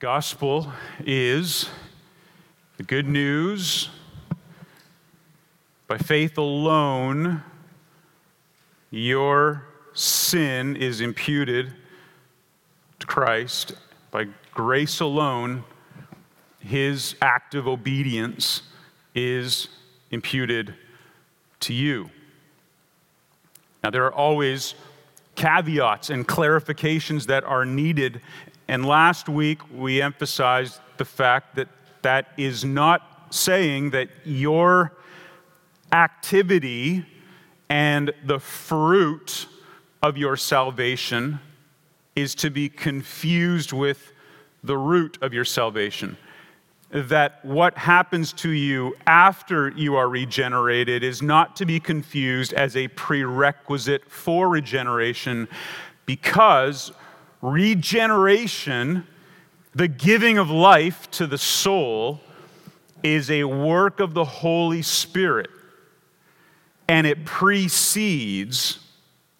Gospel is the good news. By faith alone, your sin is imputed to Christ. By grace alone, his act of obedience is imputed to you. Now, there are always caveats and clarifications that are needed and last week, we emphasized the fact that that is not saying that your activity and the fruit of your salvation is to be confused with the root of your salvation. That what happens to you after you are regenerated is not to be confused as a prerequisite for regeneration because Regeneration, the giving of life to the soul, is a work of the Holy Spirit, and it precedes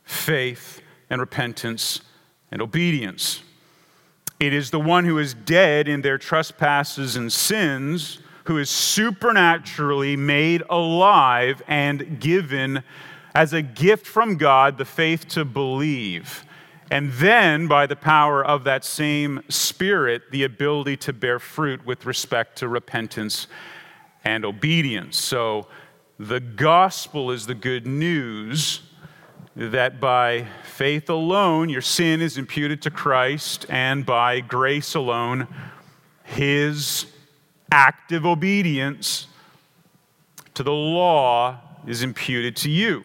faith and repentance and obedience. It is the one who is dead in their trespasses and sins who is supernaturally made alive and given as a gift from God the faith to believe. And then, by the power of that same Spirit, the ability to bear fruit with respect to repentance and obedience. So, the gospel is the good news that by faith alone, your sin is imputed to Christ, and by grace alone, his active obedience to the law is imputed to you.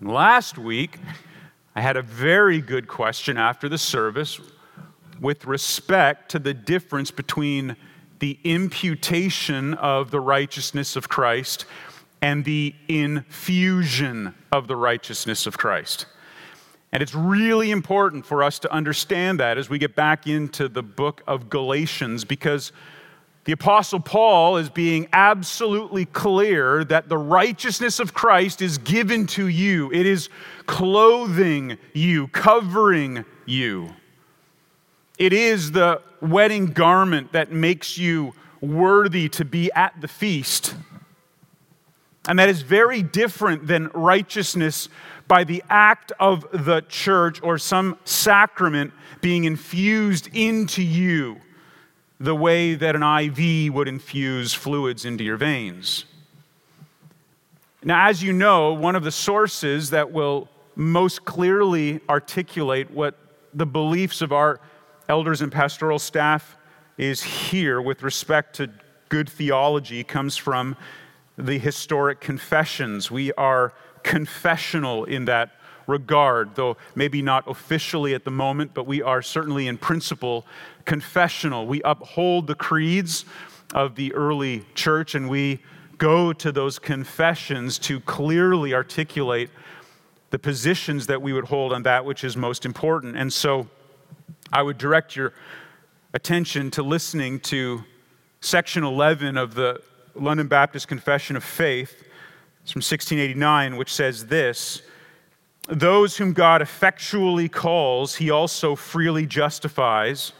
Last week, I had a very good question after the service with respect to the difference between the imputation of the righteousness of Christ and the infusion of the righteousness of Christ. And it's really important for us to understand that as we get back into the book of Galatians because the Apostle Paul is being absolutely clear that the righteousness of Christ is given to you, it is clothing you, covering you. It is the wedding garment that makes you worthy to be at the feast. And that is very different than righteousness by the act of the church or some sacrament being infused into you the way that an IV would infuse fluids into your veins. Now, as you know, one of the sources that will most clearly articulate what the beliefs of our elders and pastoral staff is here with respect to good theology comes from the historic confessions. We are confessional in that regard, though maybe not officially at the moment, but we are certainly in principle confessional. We uphold the creeds of the early church and we go to those confessions to clearly articulate the positions that we would hold on that which is most important. And so I would direct your attention to listening to section 11 of the London Baptist Confession of Faith. It's from 1689, which says this those whom God effectually calls, he also freely justifies,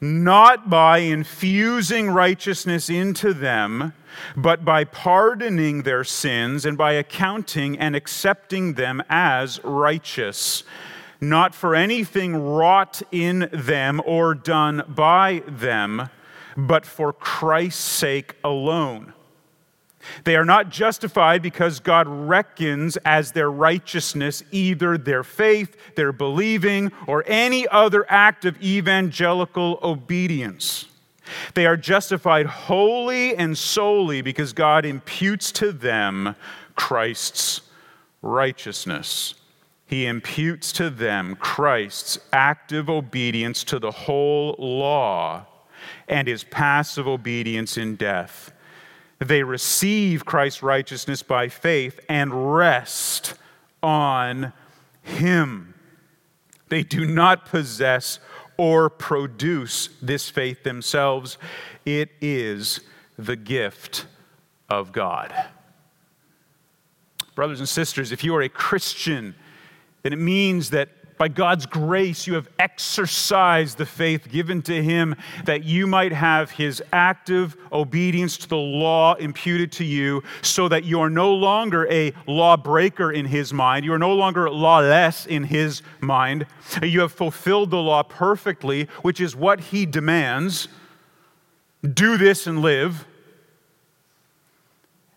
not by infusing righteousness into them, but by pardoning their sins and by accounting and accepting them as righteous, not for anything wrought in them or done by them, but for Christ's sake alone they are not justified because God reckons as their righteousness either their faith, their believing, or any other act of evangelical obedience. They are justified wholly and solely because God imputes to them Christ's righteousness. He imputes to them Christ's active obedience to the whole law and his passive obedience in death. They receive Christ's righteousness by faith and rest on Him. They do not possess or produce this faith themselves, it is the gift of God. Brothers and sisters, if you are a Christian, then it means that by God's grace, you have exercised the faith given to him that you might have his active obedience to the law imputed to you, so that you are no longer a lawbreaker in his mind. You are no longer lawless in his mind. You have fulfilled the law perfectly, which is what he demands. Do this and live.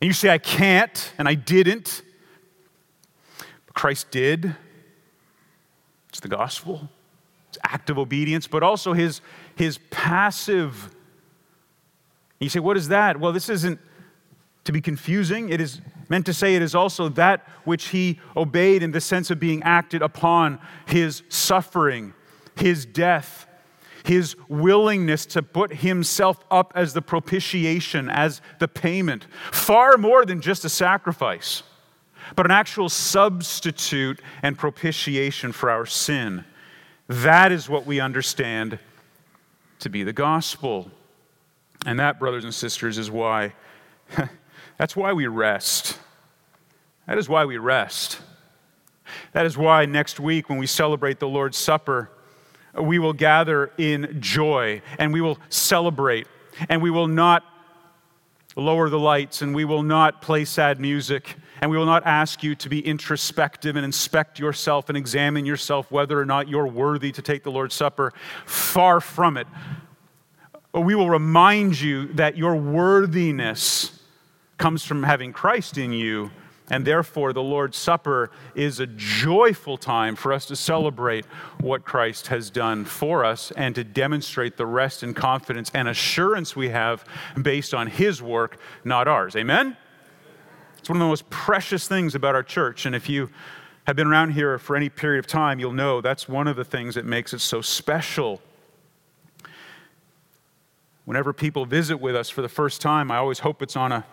And you say, I can't, and I didn't. But Christ did. It's the gospel, it's active obedience, but also his, his passive. You say, what is that? Well, this isn't to be confusing. It is meant to say it is also that which he obeyed in the sense of being acted upon his suffering, his death, his willingness to put himself up as the propitiation, as the payment, far more than just a sacrifice but an actual substitute and propitiation for our sin. That is what we understand to be the gospel. And that, brothers and sisters, is why that's why we rest. That is why we rest. That is why next week, when we celebrate the Lord's Supper, we will gather in joy and we will celebrate and we will not lower the lights and we will not play sad music and we will not ask you to be introspective and inspect yourself and examine yourself whether or not you're worthy to take the Lord's Supper. Far from it. But we will remind you that your worthiness comes from having Christ in you. And therefore, the Lord's Supper is a joyful time for us to celebrate what Christ has done for us and to demonstrate the rest and confidence and assurance we have based on His work, not ours. Amen? It's one of the most precious things about our church. And if you have been around here for any period of time, you'll know that's one of the things that makes it so special. Whenever people visit with us for the first time, I always hope it's on a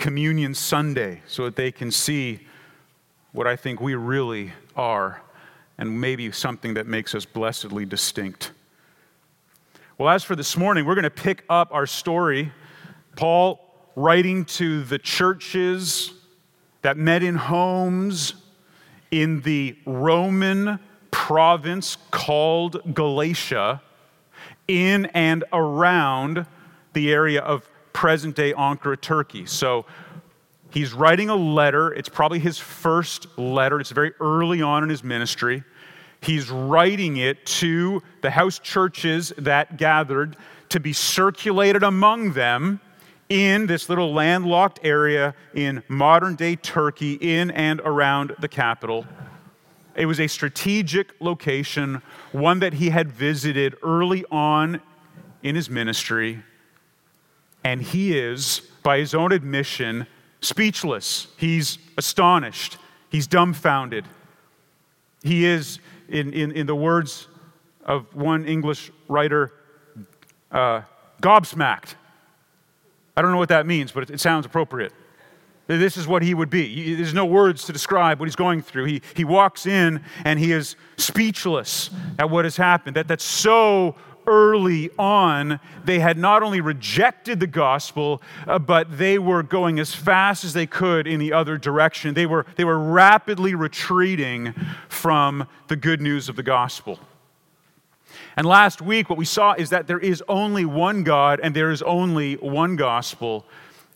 communion Sunday so that they can see what I think we really are and maybe something that makes us blessedly distinct. Well, as for this morning, we're going to pick up our story. Paul writing to the churches that met in homes in the Roman province called Galatia, in and around the area of present day Ankara, Turkey. So he's writing a letter. It's probably his first letter, it's very early on in his ministry. He's writing it to the house churches that gathered to be circulated among them in this little landlocked area in modern day Turkey, in and around the capital. It was a strategic location, one that he had visited early on in his ministry. And he is, by his own admission, speechless. He's astonished. He's dumbfounded. He is, in, in, in the words of one English writer, uh, gobsmacked. I don't know what that means, but it, sounds appropriate. This is what he would be. There's no words to describe what he's going through. He, he walks in and he is speechless at what has happened. That, that's so early on, they had not only rejected the gospel, uh, but they were going as fast as they could in the other direction. They were, they were rapidly retreating from the good news of the gospel. And last week, what we saw is that there is only one God and there is only one gospel.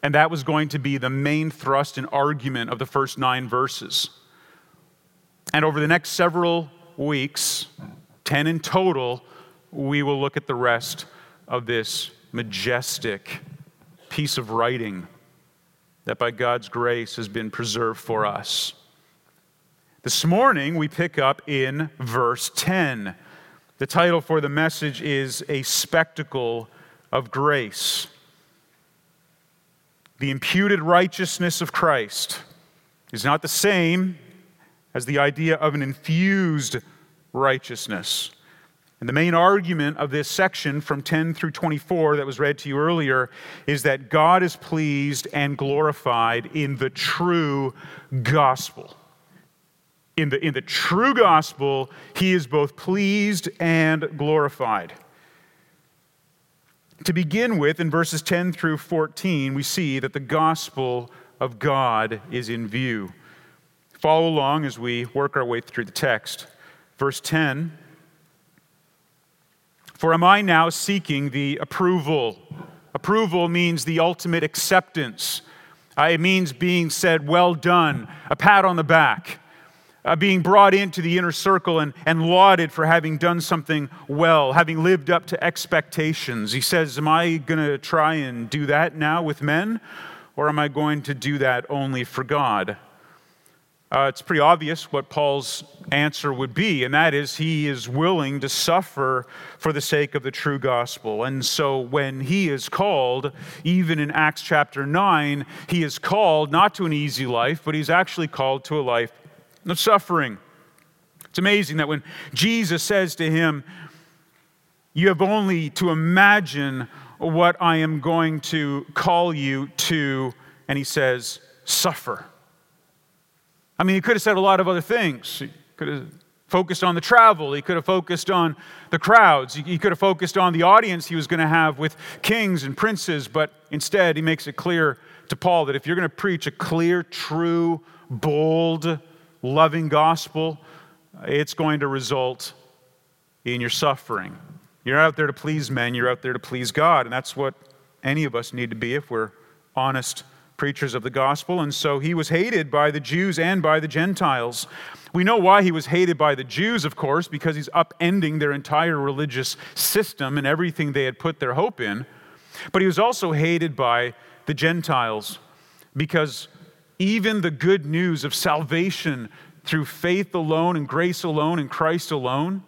And that was going to be the main thrust and argument of the first nine verses. And over the next several weeks, 10 in total, we will look at the rest of this majestic piece of writing that by God's grace has been preserved for us. This morning, we pick up in verse 10. The title for the message is A Spectacle of Grace. The imputed righteousness of Christ is not the same as the idea of an infused righteousness. And the main argument of this section from 10 through 24 that was read to you earlier is that God is pleased and glorified in the true gospel in the, in the true gospel, he is both pleased and glorified. To begin with, in verses 10 through 14, we see that the gospel of God is in view. Follow along as we work our way through the text. Verse 10 For am I now seeking the approval? Approval means the ultimate acceptance. Uh, it means being said, well done, a pat on the back, uh, being brought into the inner circle and, and lauded for having done something well, having lived up to expectations. He says, Am I going to try and do that now with men, or am I going to do that only for God? Uh, it's pretty obvious what Paul's answer would be, and that is he is willing to suffer for the sake of the true gospel. And so when he is called, even in Acts chapter 9, he is called not to an easy life, but he's actually called to a life of suffering. It's amazing that when Jesus says to him, You have only to imagine what I am going to call you to, and he says, Suffer. I mean, he could have said a lot of other things. He could have focused on the travel. He could have focused on the crowds. He could have focused on the audience he was going to have with kings and princes. But instead, he makes it clear to Paul that if you're going to preach a clear, true, bold, loving gospel, it's going to result in your suffering. You're out there to please men, you're out there to please God. And that's what any of us need to be if we're honest preachers of the gospel, and so he was hated by the Jews and by the Gentiles. We know why he was hated by the Jews, of course, because he's upending their entire religious system and everything they had put their hope in. But he was also hated by the Gentiles because even the good news of salvation through faith alone and grace alone and Christ alone,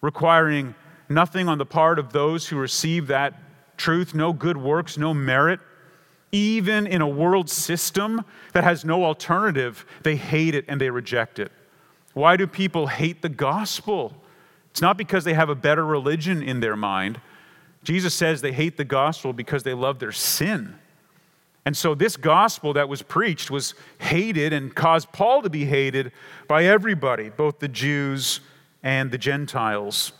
requiring nothing on the part of those who receive that truth, no good works, no merit, even in a world system that has no alternative, they hate it and they reject it. Why do people hate the gospel? It's not because they have a better religion in their mind. Jesus says they hate the gospel because they love their sin. And so, this gospel that was preached was hated and caused Paul to be hated by everybody, both the Jews and the Gentiles.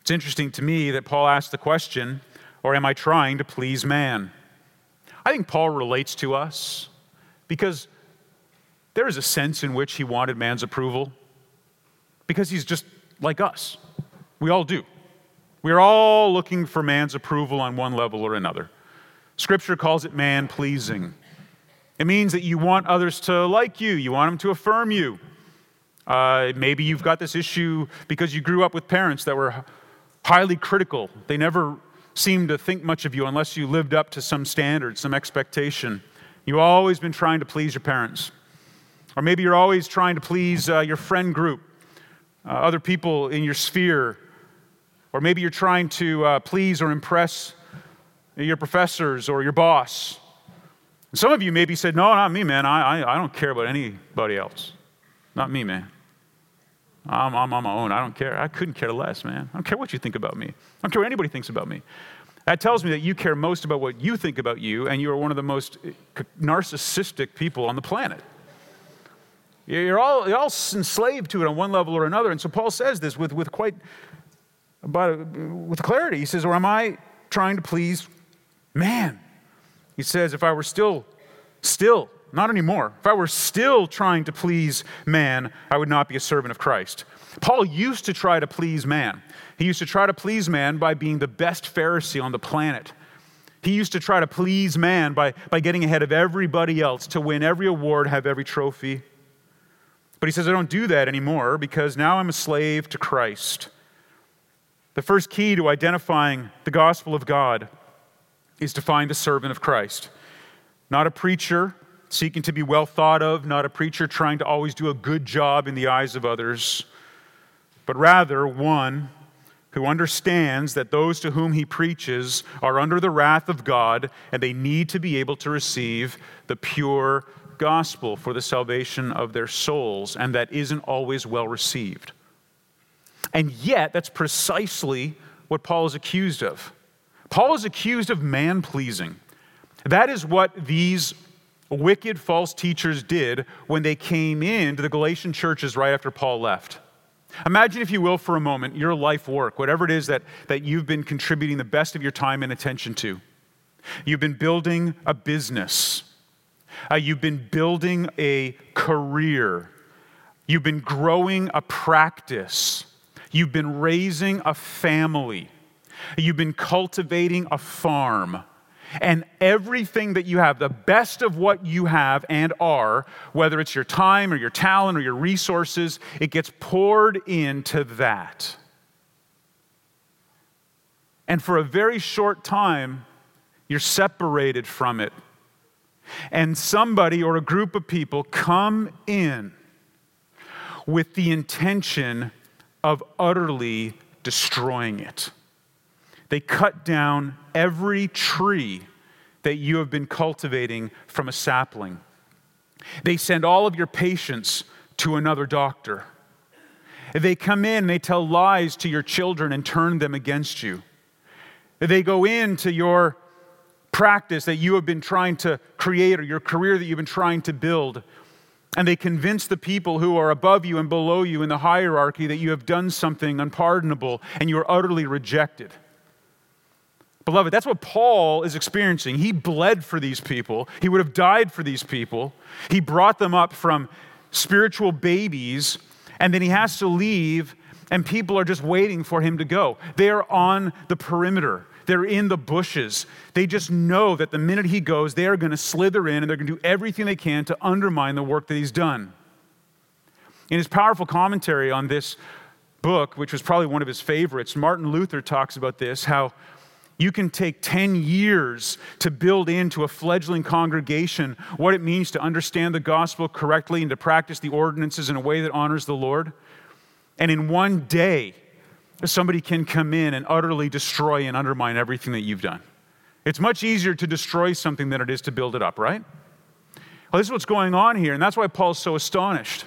It's interesting to me that Paul asked the question, or am I trying to please man? I think Paul relates to us because there is a sense in which he wanted man's approval because he's just like us. We all do. We are all looking for man's approval on one level or another. Scripture calls it man pleasing. It means that you want others to like you, you want them to affirm you. Uh, maybe you've got this issue because you grew up with parents that were highly critical. They never seem to think much of you unless you lived up to some standard, some expectation. You've always been trying to please your parents. Or maybe you're always trying to please uh, your friend group, uh, other people in your sphere. Or maybe you're trying to uh, please or impress your professors or your boss. And some of you maybe said, No, not me, man. I, I, I don't care about anybody else. Not me, man. I'm, I'm on my own. I don't care. I couldn't care less, man. I don't care what you think about me. I don't care what anybody thinks about me. That tells me that you care most about what you think about you, and you are one of the most eh, narcissistic people on the planet. You're all, you're all enslaved to it on one level or another. And so Paul says this with, with quite about, eh, with clarity. He says, Or am I trying to please man? He says, If I were still, still not anymore. If I were still trying to please man, I would not be a servant of Christ. Paul used to try to please man. He used to try to please man by being the best Pharisee on the planet. He used to try to please man by, by getting ahead of everybody else to win every award, have every trophy. But he says, I don't do that anymore because now I'm a slave to Christ. The first key to identifying the gospel of God is to find the servant of Christ. Not a preacher, seeking to be well thought of, not a preacher trying to always do a good job in the eyes of others, but rather one who understands that those to whom he preaches are under the wrath of God and they need to be able to receive the pure gospel for the salvation of their souls, and that isn't always well received. And yet, that's precisely what Paul is accused of. Paul is accused of man pleasing. That is what these wicked false teachers did when they came into the Galatian churches right after Paul left. Imagine, if you will, for a moment, your life work, whatever it is that, that you've been contributing the best of your time and attention to. You've been building a business, uh, you've been building a career, You've been growing a practice. You've been raising a family. You've been cultivating a farm. And everything that you have, the best of what you have and are, whether it's your time or your talent or your resources, it gets poured into that. And for a very short time, you're separated from it. And somebody or a group of people come in with the intention of utterly destroying it. They cut down every tree that you have been cultivating from a sapling. They send all of your patients to another doctor. They come in and they tell lies to your children and turn them against you. They go into your practice that you have been trying to create or your career that you've been trying to build. And they convince the people who are above you and below you in the hierarchy that you have done something unpardonable and you are utterly rejected. Beloved, that's what Paul is experiencing. He bled for these people, he would have died for these people. He brought them up from spiritual babies, and then he has to leave and people are just waiting for him to go. They are on the perimeter. They're in the bushes. They just know that the minute he goes, they are going to slither in and they're going to do everything they can to undermine the work that he's done. In his powerful commentary on this book, which was probably one of his favorites, Martin Luther talks about this how you can take 10 years to build into a fledgling congregation what it means to understand the gospel correctly and to practice the ordinances in a way that honors the Lord. And in one day, somebody can come in and utterly destroy and undermine everything that you've done. It's much easier to destroy something than it is to build it up, right? Well, this is what's going on here, and that's why Paul's so astonished.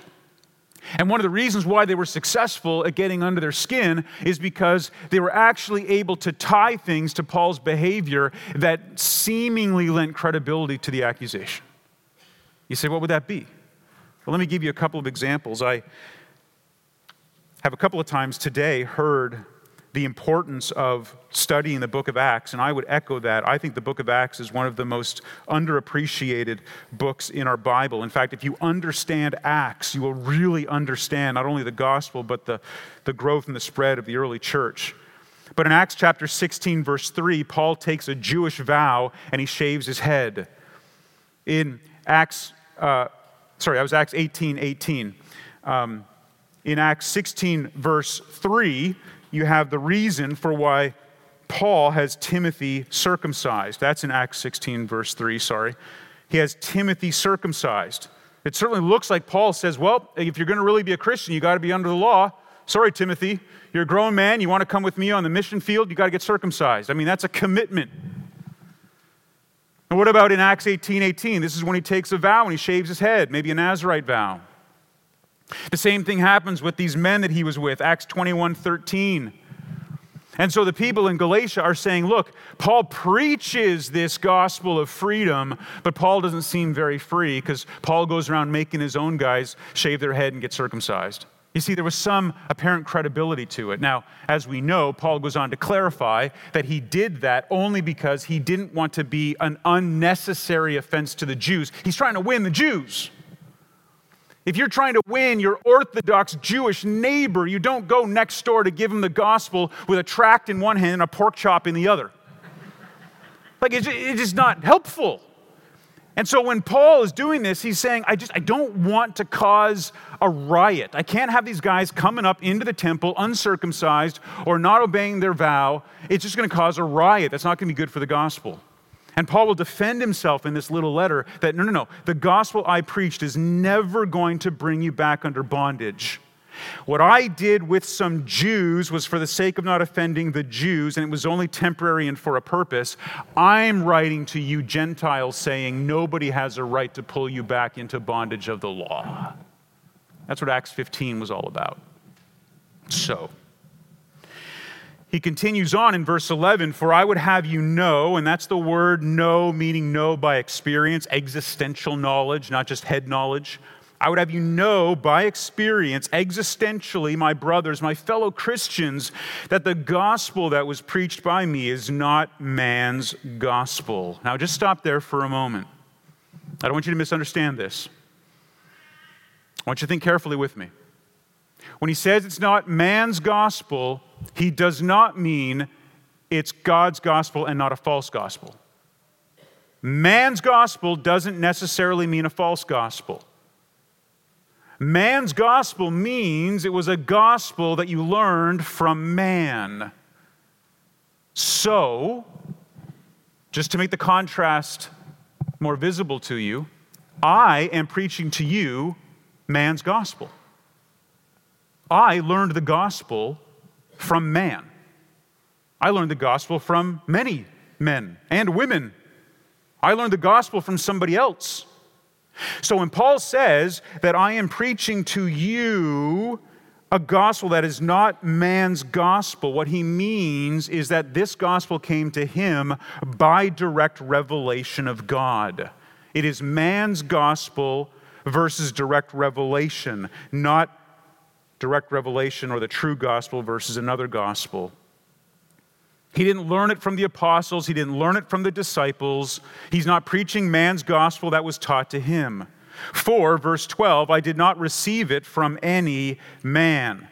And one of the reasons why they were successful at getting under their skin is because they were actually able to tie things to Paul's behavior that seemingly lent credibility to the accusation. You say, what would that be? Well, let me give you a couple of examples. I have a couple of times today heard the importance of studying the book of Acts, and I would echo that. I think the book of Acts is one of the most underappreciated books in our Bible. In fact, if you understand Acts, you will really understand not only the gospel, but the, the growth and the spread of the early church. But in Acts chapter 16, verse 3, Paul takes a Jewish vow and he shaves his head. In Acts, uh, sorry, I was Acts 18, 18. Um, in Acts 16, verse 3, you have the reason for why Paul has Timothy circumcised. That's in Acts 16, verse 3, sorry. He has Timothy circumcised. It certainly looks like Paul says, well, if you're going to really be a Christian, you got to be under the law. Sorry, Timothy, you're a grown man. You want to come with me on the mission field, you got to get circumcised. I mean, that's a commitment. And what about in Acts 18 18? This is when he takes a vow and he shaves his head, maybe a Nazarite vow. The same thing happens with these men that he was with, Acts 21 13. And so the people in Galatia are saying, look, Paul preaches this gospel of freedom, but Paul doesn't seem very free because Paul goes around making his own guys shave their head and get circumcised. You see, there was some apparent credibility to it. Now, as we know, Paul goes on to clarify that he did that only because he didn't want to be an unnecessary offense to the Jews. He's trying to win the Jews. If you're trying to win your Orthodox Jewish neighbor, you don't go next door to give him the gospel with a tract in one hand and a pork chop in the other. Like, it's, it's just not helpful. And so when Paul is doing this, he's saying, I just I don't want to cause a riot. I can't have these guys coming up into the temple uncircumcised or not obeying their vow. It's just going to cause a riot. That's not going to be good for the gospel. And Paul will defend himself in this little letter that no, no, no, the gospel I preached is never going to bring you back under bondage. What I did with some Jews was for the sake of not offending the Jews, and it was only temporary and for a purpose. I'm writing to you, Gentiles, saying nobody has a right to pull you back into bondage of the law. That's what Acts 15 was all about. So, he continues on in verse 11 For I would have you know, and that's the word know, meaning know by experience, existential knowledge, not just head knowledge. I would have you know by experience, existentially, my brothers, my fellow Christians, that the gospel that was preached by me is not man's gospel. Now, just stop there for a moment. I don't want you to misunderstand this. I want you to think carefully with me. When he says it's not man's gospel, he does not mean it's God's gospel and not a false gospel. Man's gospel doesn't necessarily mean a false gospel. Man's gospel means it was a gospel that you learned from man. So, just to make the contrast more visible to you, I am preaching to you man's gospel. I learned the gospel from man. I learned the gospel from many men and women. I learned the gospel from somebody else. So when Paul says that I am preaching to you a gospel that is not man's gospel, what he means is that this gospel came to him by direct revelation of God. It is man's gospel versus direct revelation, not direct revelation or the true gospel versus another gospel. He didn't learn it from the apostles, he didn't learn it from the disciples. He's not preaching man's gospel that was taught to him. For, verse 12, I did not receive it from any man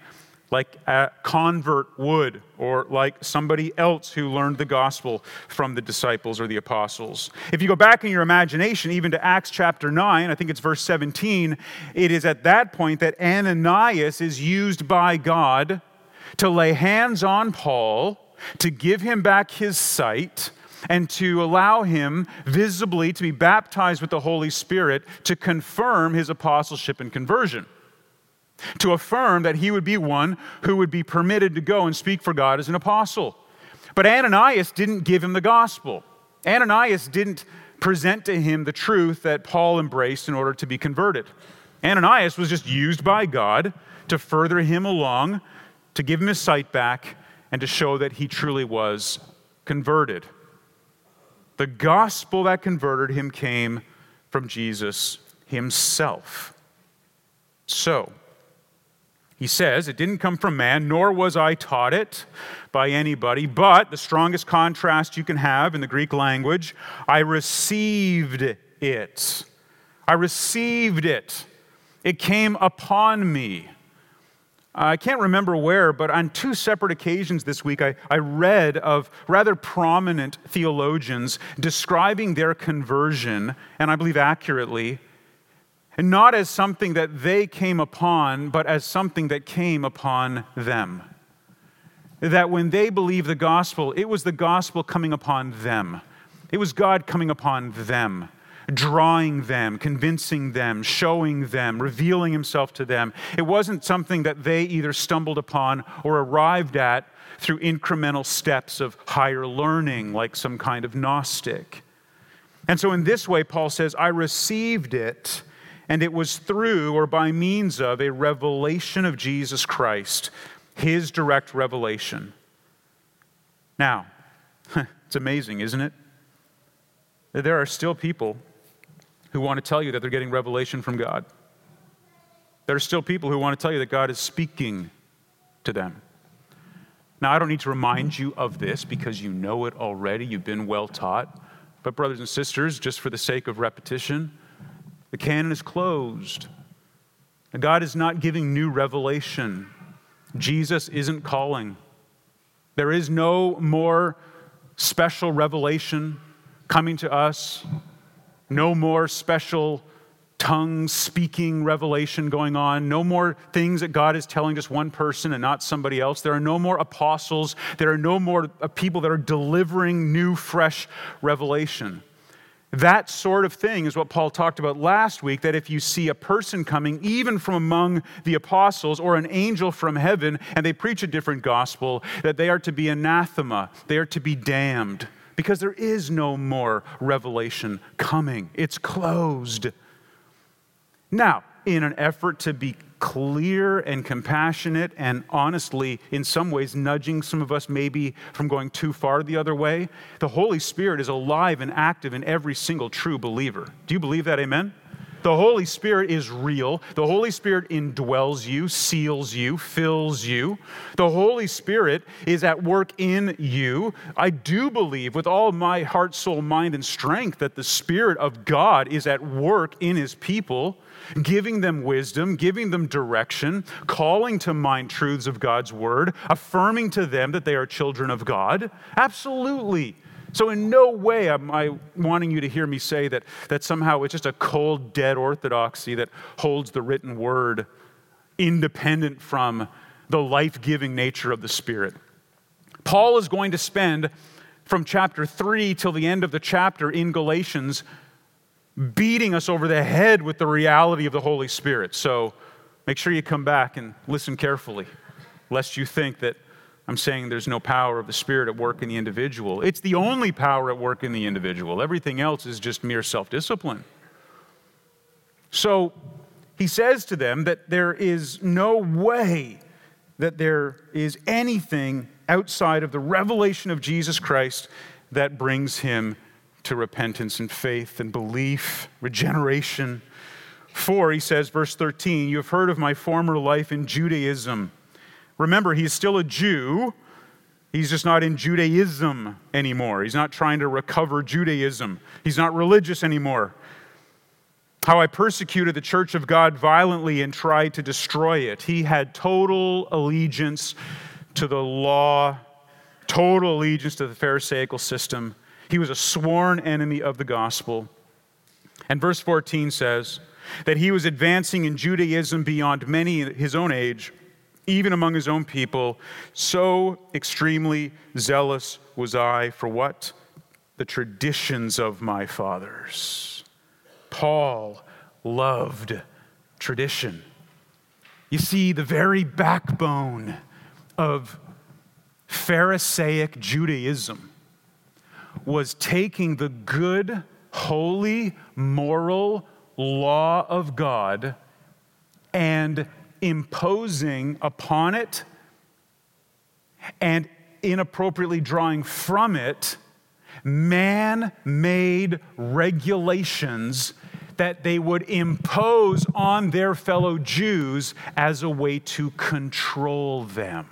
like a convert would, or like somebody else who learned the gospel from the disciples or the apostles. If you go back in your imagination, even to Acts chapter 9, I think it's verse 17, it is at that point that Ananias is used by God to lay hands on Paul, to give him back his sight. And to allow him visibly to be baptized with the Holy Spirit to confirm his apostleship and conversion to affirm that he would be one who would be permitted to go and speak for God as an apostle. But Ananias didn't give him the gospel. Ananias didn't present to him the truth that Paul embraced in order to be converted. Ananias was just used by God to further him along, to give him his sight back, and to show that he truly was converted. The gospel that converted him came from Jesus himself. So, he says, It didn't come from man, nor was I taught it by anybody, but the strongest contrast you can have in the Greek language, I received it. I received it. It came upon me. I can't remember where, but on two separate occasions this week, I, I read of rather prominent theologians describing their conversion, and I believe accurately, and not as something that they came upon, but as something that came upon them. That when they believed the gospel, it was the gospel coming upon them. It was God coming upon them, drawing them, convincing them, showing them, revealing himself to them. It wasn't something that they either stumbled upon or arrived at through incremental steps of higher learning, like some kind of Gnostic. And so, in this way, Paul says, I received it and it was through or by means of a revelation of Jesus Christ, his direct revelation. Now, it's amazing, isn't it? That there are still people who want to tell you that they're getting revelation from God. There are still people who want to tell you that God is speaking to them. Now, I don't need to remind you of this because you know it already. You've been well taught. But, brothers and sisters, just for the sake of repetition, the canon is closed. God is not giving new revelation. Jesus isn't calling. There is no more special revelation coming to us, no more special tongue speaking revelation going on, no more things that God is telling just one person and not somebody else. There are no more apostles, there are no more uh, people that are delivering new, fresh revelation. That sort of thing is what Paul talked about last week that if you see a person coming, even from among the apostles or an angel from heaven, and they preach a different gospel, that they are to be anathema, they are to be damned, because there is no more revelation coming. It's closed. Now, in an effort to be clear and compassionate and honestly, in some ways, nudging some of us maybe from going too far the other way. The Holy Spirit is alive and active in every single true believer. Do you believe that? Amen? The Holy Spirit is real. The Holy Spirit indwells you, seals you, fills you. The Holy Spirit is at work in you. I do believe with all my heart, soul, mind, and strength that the Spirit of God is at work in His people, giving them wisdom, giving them direction, calling to mind truths of God's Word, affirming to them that they are children of God. Absolutely. So, in no way am I wanting you to hear me say that, that somehow it's just a cold, dead orthodoxy that holds the written word independent from the life giving nature of the Spirit. Paul is going to spend from chapter 3 till the end of the chapter in Galatians beating us over the head with the reality of the Holy Spirit. So, make sure you come back and listen carefully, lest you think that I'm saying there's no power of the Spirit at work in the individual. It's the only power at work in the individual. Everything else is just mere self discipline. So he says to them that there is no way that there is anything outside of the revelation of Jesus Christ that brings him to repentance and faith and belief, regeneration. For, he says, verse 13, you have heard of my former life in Judaism Remember, he's still a Jew. He's just not in Judaism anymore. He's not trying to recover Judaism. He's not religious anymore. How I persecuted the church of God violently and tried to destroy it. He had total allegiance to the law, total allegiance to the Pharisaical system. He was a sworn enemy of the gospel. And verse 14 says that he was advancing in Judaism beyond many his own age even among his own people. So extremely zealous was I for what? The traditions of my fathers. Paul loved tradition. You see, the very backbone of Pharisaic Judaism was taking the good, holy, moral law of God and imposing upon it and inappropriately drawing from it man made regulations that they would impose on their fellow Jews as a way to control them.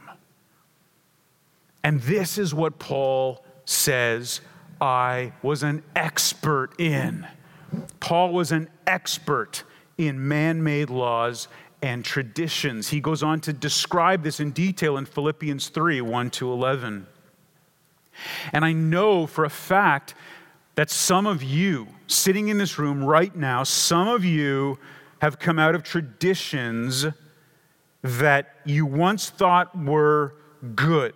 And this is what Paul says I was an expert in. Paul was an expert in man made laws and traditions. He goes on to describe this in detail in Philippians 3 1 to 11. And I know for a fact that some of you sitting in this room right now, some of you have come out of traditions that you once thought were good.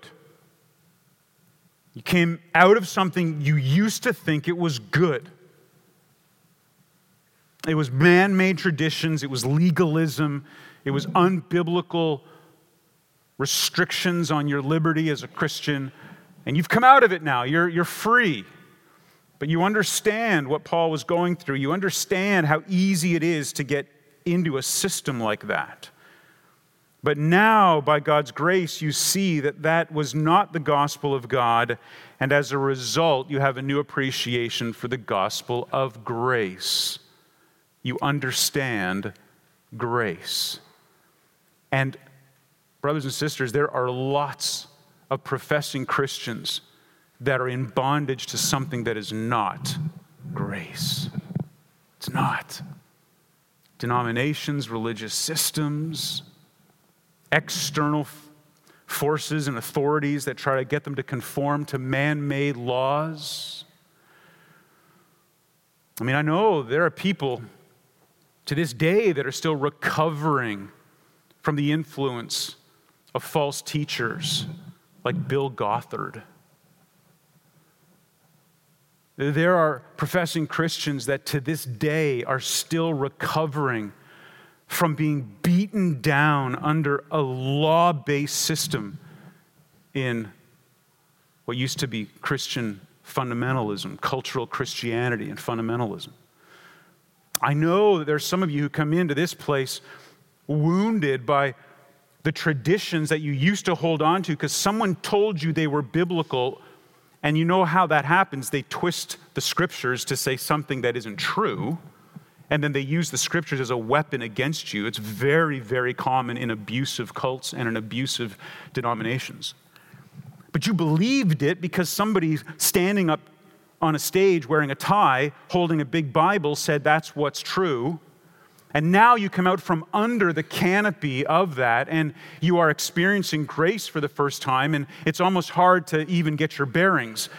You came out of something you used to think it was good. It was man made traditions, it was legalism, it was unbiblical restrictions on your liberty as a Christian. And you've come out of it now, you're, you're free. But you understand what Paul was going through. You understand how easy it is to get into a system like that. But now, by God's grace, you see that that was not the gospel of God. And as a result, you have a new appreciation for the gospel of grace you understand grace. And, brothers and sisters, there are lots of professing Christians that are in bondage to something that is not grace. It's not. Denominations, religious systems, external forces and authorities that try to get them to conform to man made laws. I mean, I know there are people to this day that are still recovering from the influence of false teachers like Bill Gothard. There are professing Christians that to this day are still recovering from being beaten down under a law based system in what used to be Christian fundamentalism, cultural Christianity, and fundamentalism. I know that there's some of you who come into this place wounded by the traditions that you used to hold on to because someone told you they were biblical. And you know how that happens. They twist the scriptures to say something that isn't true. And then they use the scriptures as a weapon against you. It's very, very common in abusive cults and in abusive denominations. But you believed it because somebody standing up on a stage wearing a tie, holding a big Bible, said that's what's true. And now you come out from under the canopy of that and you are experiencing grace for the first time, and it's almost hard to even get your bearings.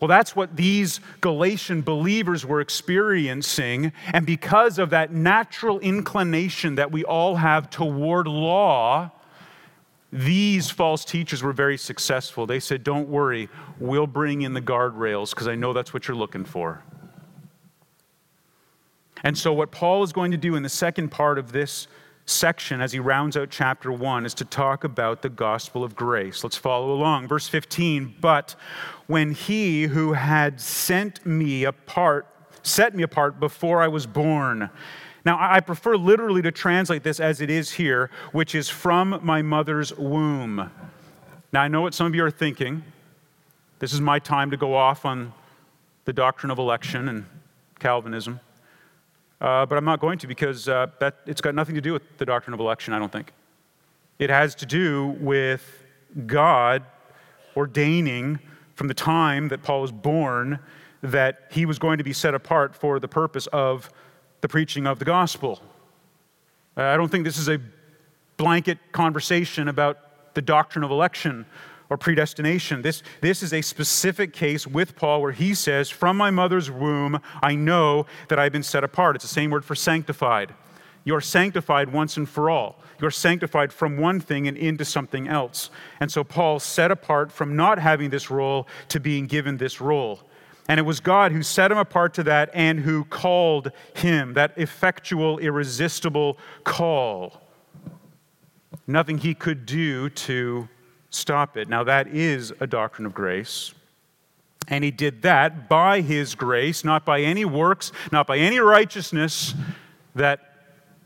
Well, that's what these Galatian believers were experiencing. And because of that natural inclination that we all have toward law, these false teachers were very successful. They said, Don't worry, we'll bring in the guardrails because I know that's what you're looking for. And so, what Paul is going to do in the second part of this section as he rounds out chapter 1 is to talk about the gospel of grace. Let's follow along. Verse 15, but when he who had sent me apart, set me apart before I was born. Now, I prefer literally to translate this as it is here, which is from my mother's womb. Now, I know what some of you are thinking. This is my time to go off on the doctrine of election and Calvinism. Uh, but I'm not going to because uh, that, it's got nothing to do with the doctrine of election, I don't think. It has to do with God ordaining from the time that Paul was born that he was going to be set apart for the purpose of the preaching of the gospel. Uh, I don't think this is a blanket conversation about the doctrine of election or predestination. This, this is a specific case with Paul where he says, From my mother's womb, I know that I've been set apart. It's the same word for sanctified. You're sanctified once and for all. You're sanctified from one thing and into something else. And so Paul set apart from not having this role to being given this role. And it was God who set him apart to that and who called him, that effectual, irresistible call. Nothing he could do to stop it. Now, that is a doctrine of grace. And he did that by his grace, not by any works, not by any righteousness that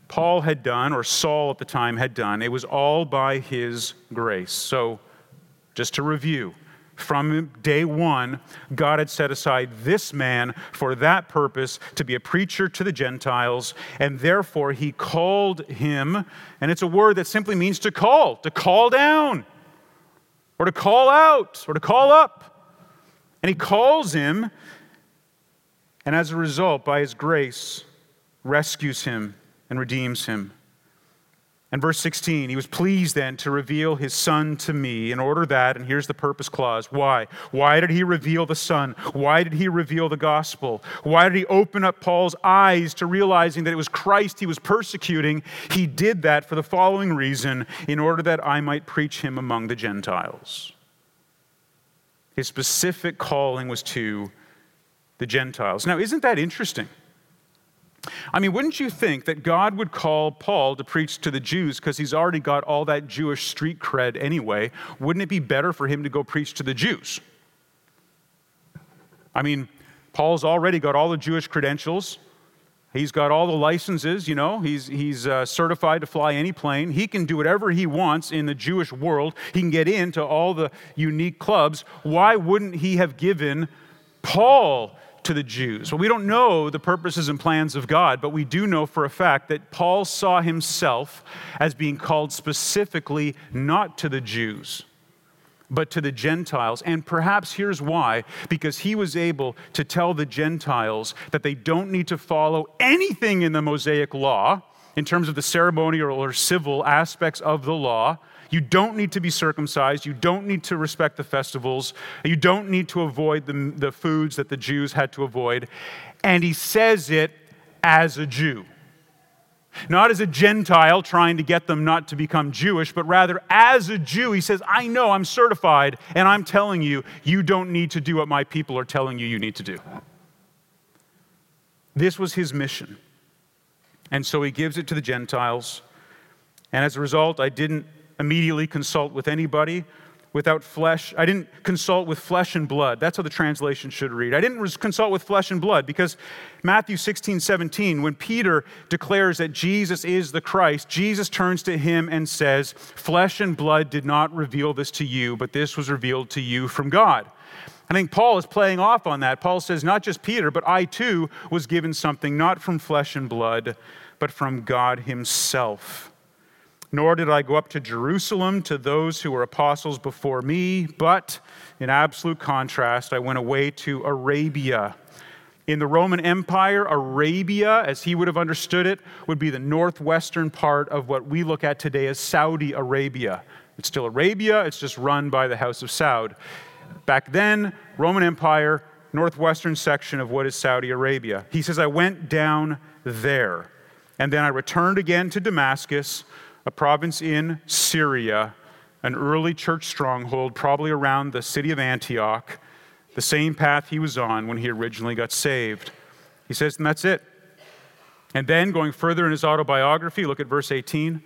Paul had done or Saul at the time had done. It was all by his grace. So, just to review, from day one, God had set aside this man for that purpose to be a preacher to the Gentiles, and therefore he called him, and it's a word that simply means to call, to call down or to call out or to call up. And he calls him, and as a result, by his grace, rescues him and redeems him. And verse 16, he was pleased then to reveal his son to me in order that, and here's the purpose clause. Why? Why did he reveal the son? Why did he reveal the gospel? Why did he open up Paul's eyes to realizing that it was Christ he was persecuting? He did that for the following reason in order that I might preach him among the Gentiles. His specific calling was to the Gentiles. Now, isn't that interesting? I mean, wouldn't you think that God would call Paul to preach to the Jews because he's already got all that Jewish street cred anyway? Wouldn't it be better for him to go preach to the Jews? I mean, Paul's already got all the Jewish credentials. He's got all the licenses, you know. He's, he's uh, certified to fly any plane. He can do whatever he wants in the Jewish world. He can get into all the unique clubs. Why wouldn't he have given Paul to the Jews? Well, we don't know the purposes and plans of God, but we do know for a fact that Paul saw himself as being called specifically not to the Jews, but to the Gentiles. And perhaps here's why because he was able to tell the Gentiles that they don't need to follow anything in the Mosaic law in terms of the ceremonial or civil aspects of the law you don't need to be circumcised. You don't need to respect the festivals. You don't need to avoid the, the foods that the Jews had to avoid. And he says it as a Jew. Not as a Gentile trying to get them not to become Jewish, but rather as a Jew. He says, I know I'm certified, and I'm telling you, you don't need to do what my people are telling you you need to do. This was his mission. And so he gives it to the Gentiles. And as a result, I didn't immediately consult with anybody. without flesh. I didn't consult with flesh and blood. That's how the translation should read. I didn't consult with flesh and blood because Matthew 16, 17, when Peter declares that Jesus is the Christ, Jesus turns to him and says, Flesh and blood did not reveal this to you, but this was revealed to you from God. I think Paul is playing off on that. Paul says, Not just Peter, but I too was given something not from flesh and blood, but from God Himself. Nor did I go up to Jerusalem to those who were apostles before me, but in absolute contrast, I went away to Arabia. In the Roman Empire, Arabia, as he would have understood it, would be the northwestern part of what we look at today as Saudi Arabia. It's still Arabia, it's just run by the House of Saud. Back then, Roman Empire, northwestern section of what is Saudi Arabia. He says, I went down there. And then I returned again to Damascus a province in Syria, an early church stronghold, probably around the city of Antioch, the same path he was on when he originally got saved. He says, and that's it. And then, going further in his autobiography, look at verse 18.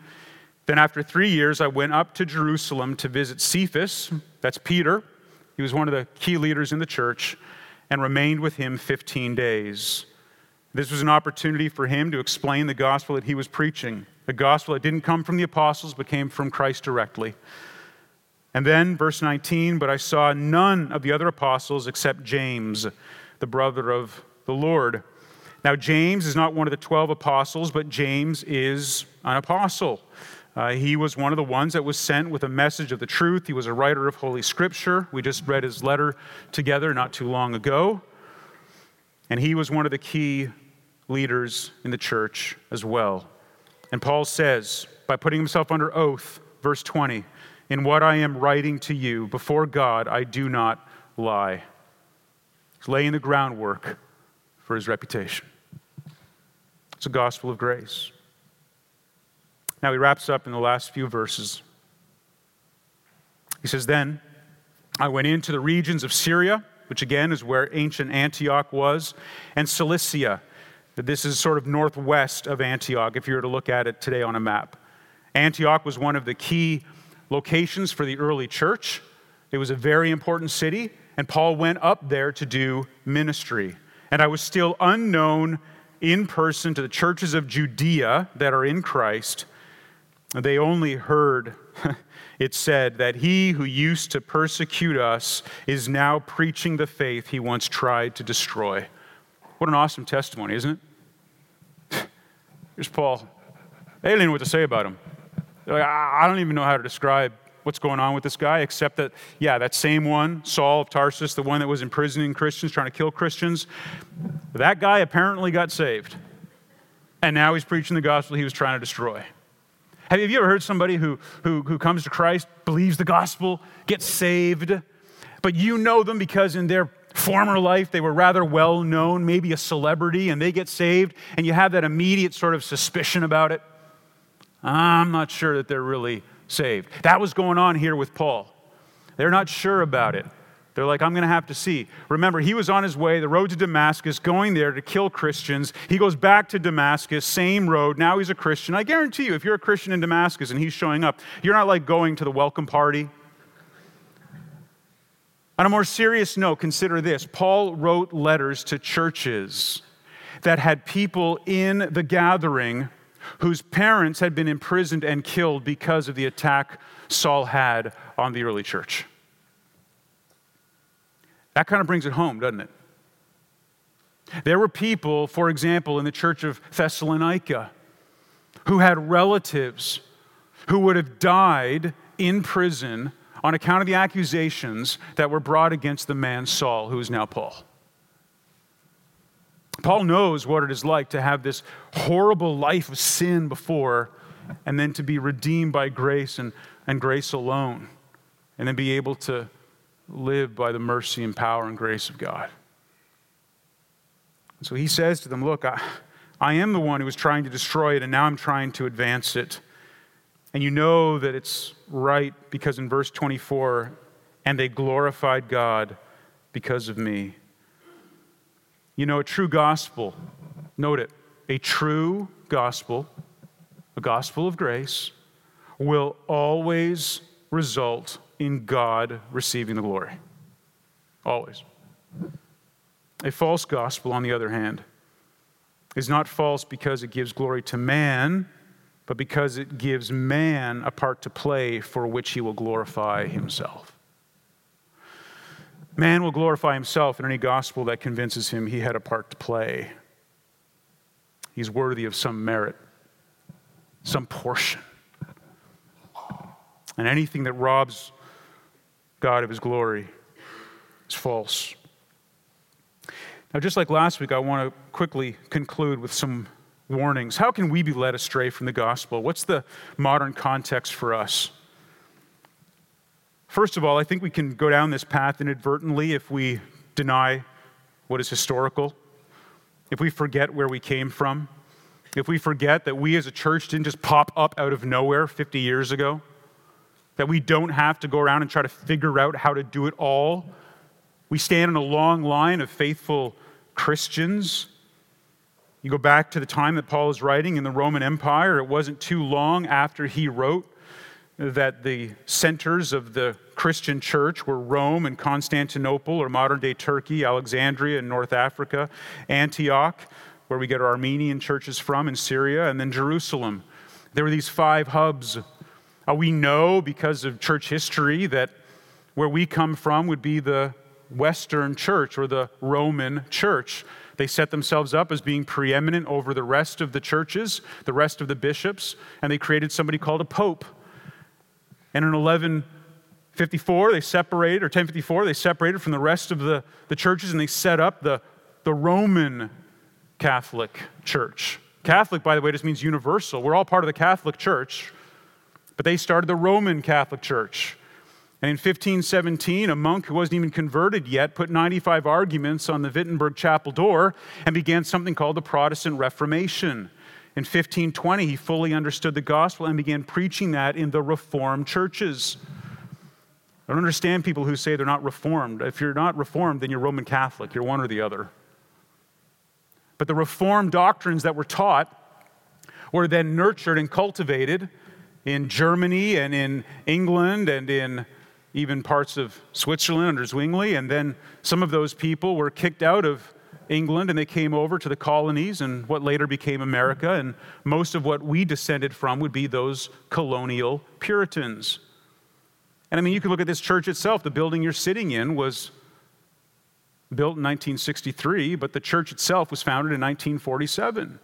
Then, after three years, I went up to Jerusalem to visit Cephas, that's Peter. He was one of the key leaders in the church, and remained with him 15 days. This was an opportunity for him to explain the gospel that he was preaching the gospel that didn't come from the apostles, but came from Christ directly. And then, verse 19, but I saw none of the other apostles except James, the brother of the Lord. Now, James is not one of the 12 apostles, but James is an apostle. Uh, he was one of the ones that was sent with a message of the truth. He was a writer of Holy Scripture. We just read his letter together not too long ago. And he was one of the key leaders in the church as well. And Paul says, by putting himself under oath, verse 20, in what I am writing to you, before God, I do not lie. He's laying the groundwork for his reputation. It's a gospel of grace. Now he wraps up in the last few verses. He says, Then I went into the regions of Syria, which again is where ancient Antioch was, and Cilicia this is sort of northwest of Antioch, if you were to look at it today on a map. Antioch was one of the key locations for the early church. It was a very important city, and Paul went up there to do ministry. And I was still unknown in person to the churches of Judea that are in Christ. They only heard it said that he who used to persecute us is now preaching the faith he once tried to destroy. What an awesome testimony, isn't it? Here's Paul. They didn't know what to say about him. Like, I don't even know how to describe what's going on with this guy, except that, yeah, that same one, Saul of Tarsus, the one that was imprisoning Christians, trying to kill Christians, that guy apparently got saved. And now he's preaching the gospel he was trying to destroy. Have you ever heard somebody who, who, who comes to Christ, believes the gospel, gets saved, but you know them because in their former life they were rather well known, maybe a celebrity, and they get saved, and you have that immediate sort of suspicion about it. I'm not sure that they're really saved. That was going on here with Paul. They're not sure about it. They're like, I'm going to have to see. Remember, he was on his way, the road to Damascus, going there to kill Christians. He goes back to Damascus, same road. Now he's a Christian. I guarantee you, if you're a Christian in Damascus and he's showing up, you're not like going to the welcome party on a more serious note, consider this Paul wrote letters to churches that had people in the gathering whose parents had been imprisoned and killed because of the attack Saul had on the early church. That kind of brings it home, doesn't it? There were people, for example, in the church of Thessalonica who had relatives who would have died in prison on account of the accusations that were brought against the man Saul, who is now Paul. Paul knows what it is like to have this horrible life of sin before and then to be redeemed by grace and, and grace alone, and then be able to live by the mercy and power and grace of God. So he says to them, Look, I, I am the one who was trying to destroy it, and now I'm trying to advance it. And you know that it's right because in verse 24, and they glorified God because of me. You know, a true gospel, note it, a true gospel, a gospel of grace, will always result in God receiving the glory. Always. A false gospel, on the other hand, is not false because it gives glory to man, but because it gives man a part to play for which he will glorify himself. Man will glorify himself in any gospel that convinces him he had a part to play. He's worthy of some merit, some portion. And anything that robs God of his glory is false. Now, just like last week, I want to quickly conclude with some warnings. How can we be led astray from the gospel? What's the modern context for us? First of all, I think we can go down this path inadvertently if we deny what is historical, if we forget where we came from, if we forget that we as a church didn't just pop up out of nowhere 50 years ago, that we don't have to go around and try to figure out how to do it all. We stand in a long line of faithful Christians. You go back to the time that Paul was writing in the Roman Empire, it wasn't too long after he wrote that the centers of the Christian church were Rome and Constantinople, or modern day Turkey, Alexandria in North Africa, Antioch, where we get our Armenian churches from, in Syria, and then Jerusalem. There were these five hubs. Uh, we know because of church history that where we come from would be the Western church or the Roman church. They set themselves up as being preeminent over the rest of the churches, the rest of the bishops, and they created somebody called a pope and in 1154, they separated, or 1054, they separated from the rest of the, the churches and they set up the, the Roman Catholic Church. Catholic, by the way, just means universal. We're all part of the Catholic Church, but they started the Roman Catholic Church. And in 1517, a monk who wasn't even converted yet put 95 arguments on the Wittenberg chapel door and began something called the Protestant Reformation. In 1520, he fully understood the gospel and began preaching that in the Reformed churches. I don't understand people who say they're not Reformed. If you're not Reformed, then you're Roman Catholic. You're one or the other. But the Reformed doctrines that were taught were then nurtured and cultivated in Germany and in England and in even parts of Switzerland under Zwingli. And then some of those people were kicked out of England and they came over to the colonies and what later became America. And most of what we descended from would be those colonial Puritans. And I mean, you can look at this church itself. The building you're sitting in was built in 1963, but the church itself was founded in 1947.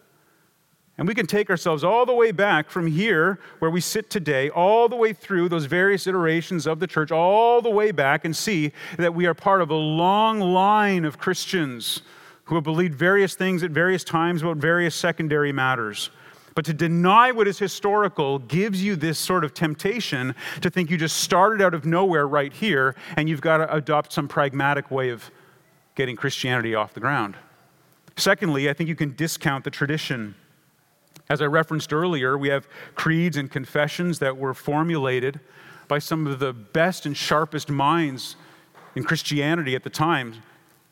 And we can take ourselves all the way back from here, where we sit today, all the way through those various iterations of the church, all the way back, and see that we are part of a long line of Christians who have believed various things at various times about various secondary matters. But to deny what is historical gives you this sort of temptation to think you just started out of nowhere right here and you've got to adopt some pragmatic way of getting Christianity off the ground. Secondly, I think you can discount the tradition. As I referenced earlier, we have creeds and confessions that were formulated by some of the best and sharpest minds in Christianity at the time.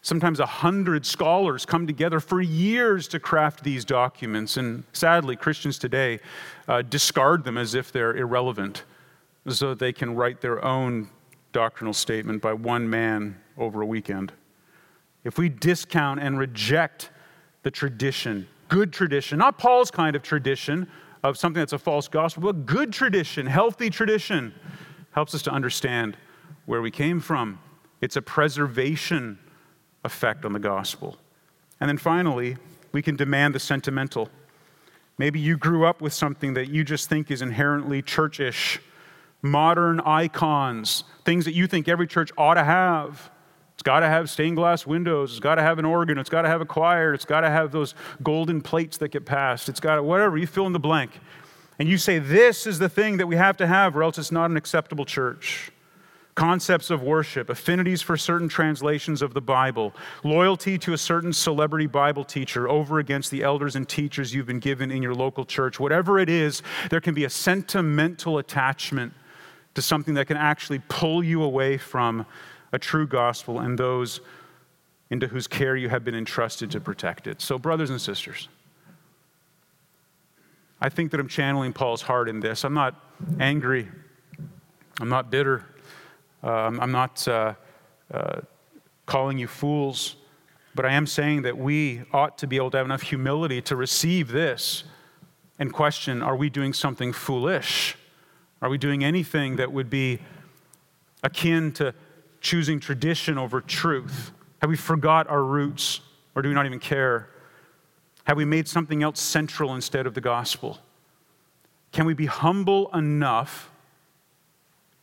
Sometimes a hundred scholars come together for years to craft these documents, and sadly, Christians today uh, discard them as if they're irrelevant, so that they can write their own doctrinal statement by one man over a weekend. If we discount and reject the tradition, good tradition, not Paul's kind of tradition of something that's a false gospel, but good tradition, healthy tradition, helps us to understand where we came from. It's a preservation effect on the gospel. And then finally, we can demand the sentimental. Maybe you grew up with something that you just think is inherently churchish, modern icons, things that you think every church ought to have. It's got to have stained glass windows. It's got to have an organ. It's got to have a choir. It's got to have those golden plates that get passed. It's got to, whatever, you fill in the blank. And you say, this is the thing that we have to have, or else it's not an acceptable church concepts of worship, affinities for certain translations of the Bible, loyalty to a certain celebrity Bible teacher over against the elders and teachers you've been given in your local church. Whatever it is, there can be a sentimental attachment to something that can actually pull you away from a true gospel and those into whose care you have been entrusted to protect it. So, brothers and sisters, I think that I'm channeling Paul's heart in this. I'm not angry. I'm not bitter. Um, I'm not uh, uh, calling you fools, but I am saying that we ought to be able to have enough humility to receive this and question are we doing something foolish? Are we doing anything that would be akin to choosing tradition over truth? Have we forgot our roots, or do we not even care? Have we made something else central instead of the gospel? Can we be humble enough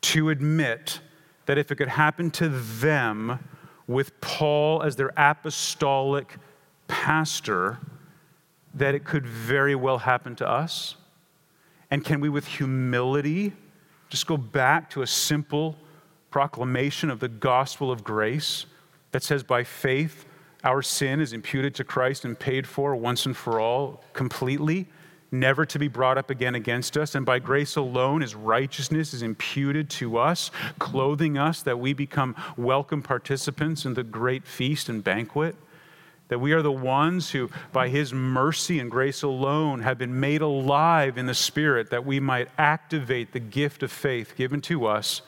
to admit that if it could happen to them with Paul as their apostolic pastor, that it could very well happen to us? And can we, with humility, just go back to a simple proclamation of the gospel of grace that says, by faith, our sin is imputed to Christ and paid for once and for all completely, never to be brought up again against us. And by grace alone, his righteousness is imputed to us, clothing us that we become welcome participants in the great feast and banquet. That we are the ones who, by his mercy and grace alone, have been made alive in the Spirit, that we might activate the gift of faith given to us.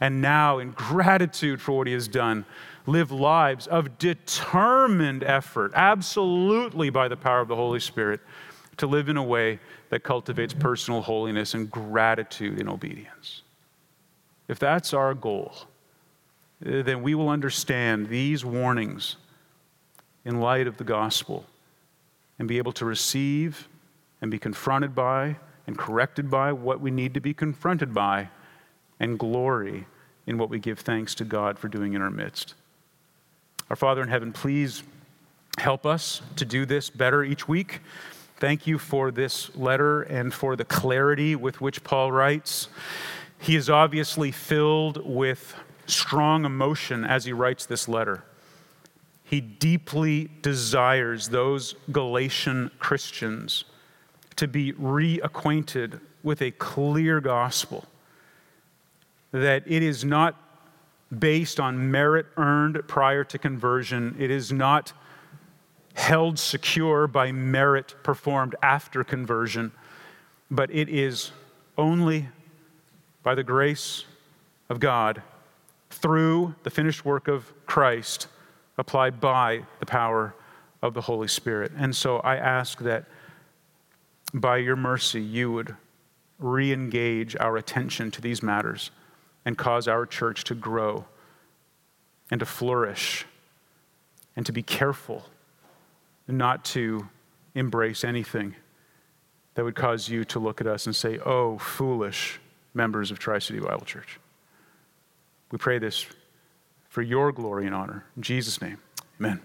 And now, in gratitude for what he has done, live lives of determined effort, absolutely by the power of the Holy Spirit, to live in a way that cultivates personal holiness and gratitude in obedience. If that's our goal, eh, then we will understand these warnings in light of the gospel and be able to receive and be confronted by and corrected by what we need to be confronted by and glory in what we give thanks to God for doing in our midst. Our Father in heaven, please help us to do this better each week. Thank you for this letter and for the clarity with which Paul writes. He is obviously filled with strong emotion as he writes this letter. He deeply desires those Galatian Christians to be reacquainted with a clear gospel that it is not based on merit earned prior to conversion. It is not held secure by merit performed after conversion, but it is only by the grace of God through the finished work of Christ applied by the power of the Holy Spirit. And so I ask that by your mercy you would re engage our attention to these matters and cause our church to grow and to flourish and to be careful not to embrace anything that would cause you to look at us and say, Oh, foolish members of Tri City Bible Church. We pray this for your glory and honor. In Jesus' name, amen.